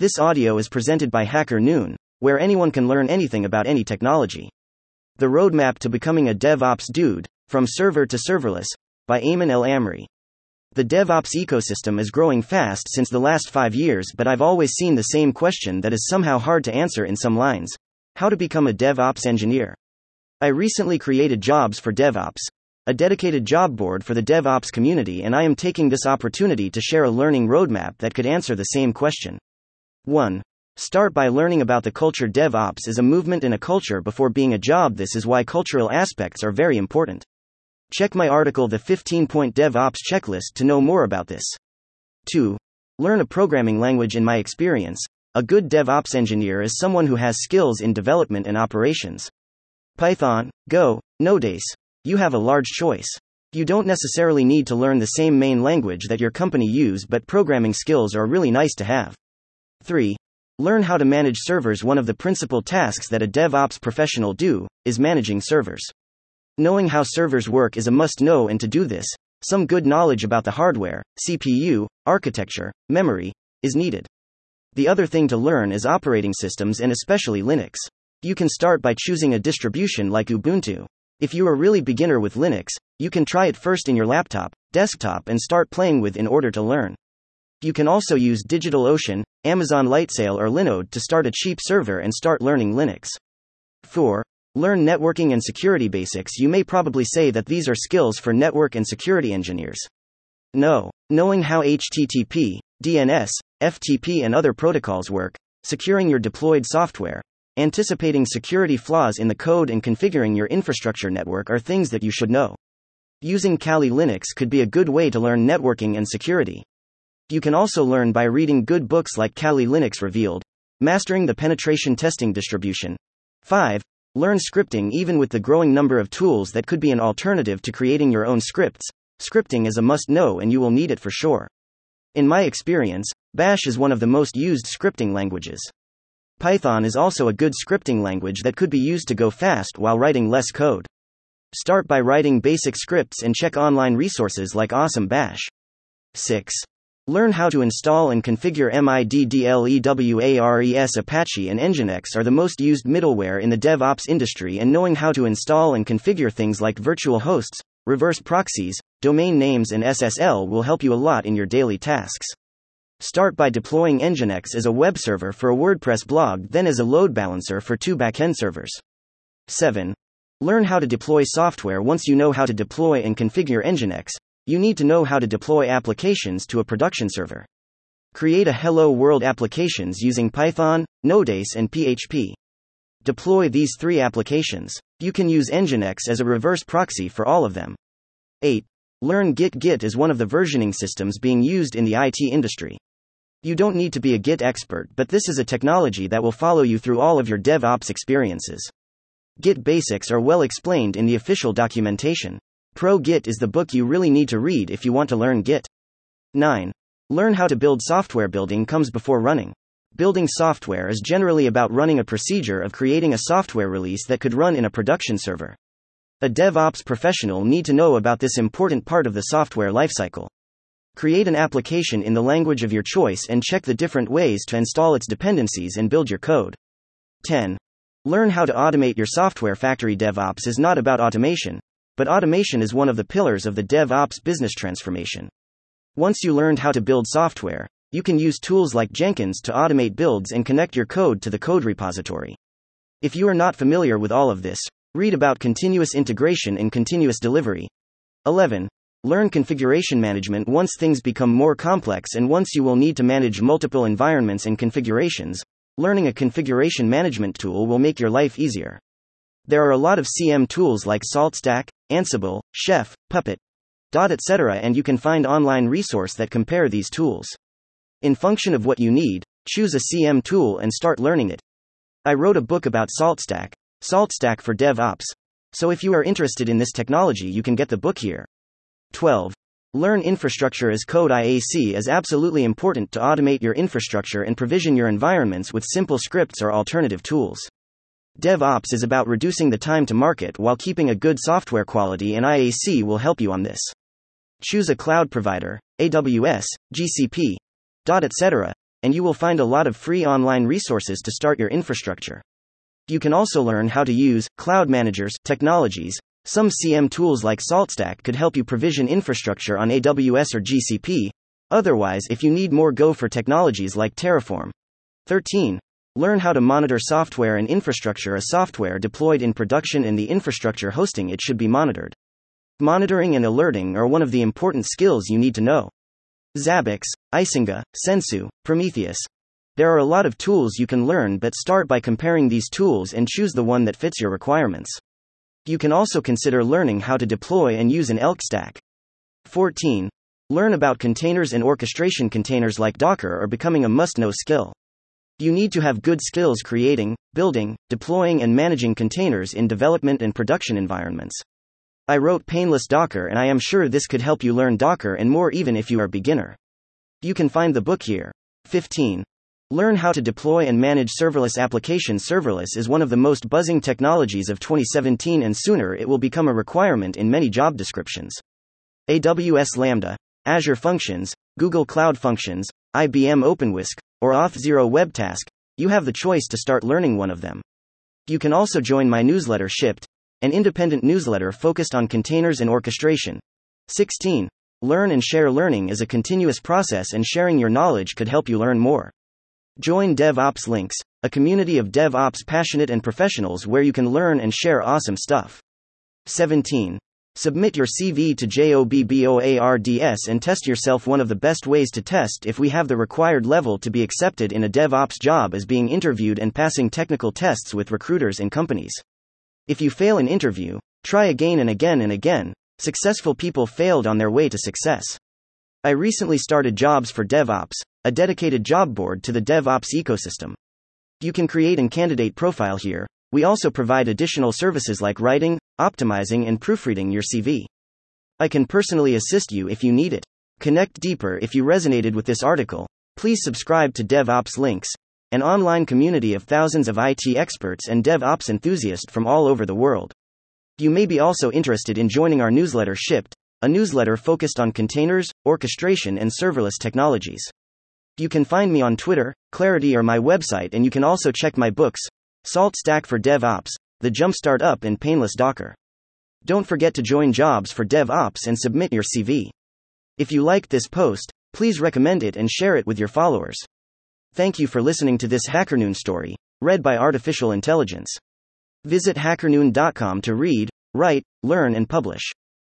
This audio is presented by Hacker Noon, where anyone can learn anything about any technology. The Roadmap to Becoming a DevOps Dude, From Server to Serverless, by Aymen El Amri. The DevOps ecosystem is growing fast since the last five years, but I've always seen the same question that is somehow hard to answer in some lines How to become a DevOps engineer? I recently created Jobs for DevOps, a dedicated job board for the DevOps community, and I am taking this opportunity to share a learning roadmap that could answer the same question. 1. Start by learning about the culture. DevOps is a movement and a culture before being a job. This is why cultural aspects are very important. Check my article, The 15 Point DevOps Checklist, to know more about this. 2. Learn a programming language. In my experience, a good DevOps engineer is someone who has skills in development and operations. Python, Go, Node.js. You have a large choice. You don't necessarily need to learn the same main language that your company use, but programming skills are really nice to have. 3. Learn how to manage servers. One of the principal tasks that a DevOps professional do is managing servers. Knowing how servers work is a must know, and to do this, some good knowledge about the hardware, CPU, architecture, memory, is needed. The other thing to learn is operating systems and especially Linux. You can start by choosing a distribution like Ubuntu. If you are really beginner with Linux, you can try it first in your laptop, desktop and start playing with in order to learn. You can also use DigitalOcean, Amazon Lightsail, or Linode to start a cheap server and start learning Linux. 4. Learn networking and security basics. You may probably say that these are skills for network and security engineers. No. Knowing how HTTP, DNS, FTP, and other protocols work, securing your deployed software, anticipating security flaws in the code, and configuring your infrastructure network are things that you should know. Using Kali Linux could be a good way to learn networking and security. You can also learn by reading good books like Kali Linux Revealed, Mastering the Penetration Testing Distribution. 5. Learn scripting even with the growing number of tools that could be an alternative to creating your own scripts. Scripting is a must know and you will need it for sure. In my experience, Bash is one of the most used scripting languages. Python is also a good scripting language that could be used to go fast while writing less code. Start by writing basic scripts and check online resources like Awesome Bash. 6. Learn how to install and configure MIDDLEWARES Apache and Nginx are the most used middleware in the DevOps industry, and knowing how to install and configure things like virtual hosts, reverse proxies, domain names, and SSL will help you a lot in your daily tasks. Start by deploying Nginx as a web server for a WordPress blog, then as a load balancer for two backend servers. 7. Learn how to deploy software once you know how to deploy and configure Nginx, you need to know how to deploy applications to a production server. Create a Hello World applications using Python, Node.js, and PHP. Deploy these three applications. You can use Nginx as a reverse proxy for all of them. 8. Learn Git. Git is one of the versioning systems being used in the IT industry. You don't need to be a Git expert, but this is a technology that will follow you through all of your DevOps experiences. Git basics are well explained in the official documentation. Pro Git is the book you really need to read if you want to learn Git. 9. Learn how to build software. Building comes before running. Building software is generally about running a procedure of creating a software release that could run in a production server. A DevOps professional need to know about this important part of the software lifecycle. Create an application in the language of your choice and check the different ways to install its dependencies and build your code. 10. Learn how to automate your software factory. DevOps is not about automation, but automation is one of the pillars of the DevOps business transformation. Once you learned how to build software, you can use tools like Jenkins to automate builds and connect your code to the code repository. If you are not familiar with all of this, read about continuous integration and continuous delivery. 11. Learn configuration management once things become more complex and once you will need to manage multiple environments and configurations. Learning a configuration management tool will make your life easier. There are a lot of CM tools like SaltStack, Ansible, Chef, Puppet, Dot, etc., and you can find online resource that compare these tools. In function of what you need, choose a CM tool and start learning it. I wrote a book about SaltStack, SaltStack for DevOps. So if you are interested in this technology, you can get the book here. 12. Learn infrastructure as code. IAC is absolutely important to automate your infrastructure and provision your environments with simple scripts or alternative tools. DevOps is about reducing the time to market while keeping a good software quality, and IAC will help you on this. Choose a cloud provider, AWS, GCP, etc., and you will find a lot of free online resources to start your infrastructure. You can also learn how to use cloud managers technologies. Some CM tools like SaltStack could help you provision infrastructure on AWS or GCP. Otherwise, if you need more Go for technologies like Terraform. 13. Learn how to monitor software and infrastructure. A software deployed in production and the infrastructure hosting it should be monitored. Monitoring and alerting are one of the important skills you need to know. Zabbix, Icinga, Sensu, Prometheus. There are a lot of tools you can learn, but start by comparing these tools and choose the one that fits your requirements. You can also consider learning how to deploy and use an ELK stack. 14. Learn about containers and orchestration. Containers like Docker are becoming a must know skill. You need to have good skills creating, building, deploying, and managing containers in development and production environments. I wrote Painless Docker, and I am sure this could help you learn Docker and more even if you are beginner. You can find the book here. 15. Learn how to deploy and manage serverless applications. Serverless is one of the most buzzing technologies of 2017, and sooner it will become a requirement in many job descriptions. AWS Lambda, Azure Functions, Google Cloud Functions, IBM OpenWhisk, or Auth0 WebTask, you have the choice to start learning one of them. You can also join my newsletter Shipped, an independent newsletter focused on containers and orchestration. 16. Learn and share learning is a continuous process, and sharing your knowledge could help you learn more. Join DevOps Links, a community of DevOps passionate and professionals where you can learn and share awesome stuff. 17. Submit your CV to JOBBOARDS and test yourself. One of the best ways to test if we have the required level to be accepted in a DevOps job is being interviewed and passing technical tests with recruiters and companies. If you fail an interview, try again and again and again. Successful people failed on their way to success. I recently started Jobs for DevOps, a dedicated job board to the DevOps ecosystem. You can create an candidate profile here, we also provide additional services like writing, optimizing, and proofreading your CV. I can personally assist you if you need it. Connect deeper if you resonated with this article. Please subscribe to DevOps Links, an online community of thousands of IT experts and DevOps enthusiasts from all over the world. You may be also interested in joining our newsletter Shipped, a newsletter focused on containers, orchestration, and serverless technologies. You can find me on Twitter, Clarity, or my website, and you can also check my books, Salt Stack for DevOps, the Jumpstart Up and Painless Docker. Don't forget to join Jobs for DevOps and submit your CV. If you liked this post, please recommend it and share it with your followers. Thank you for listening to this HackerNoon story, read by Artificial Intelligence. Visit hackerNoon.com to read, write, learn, and publish.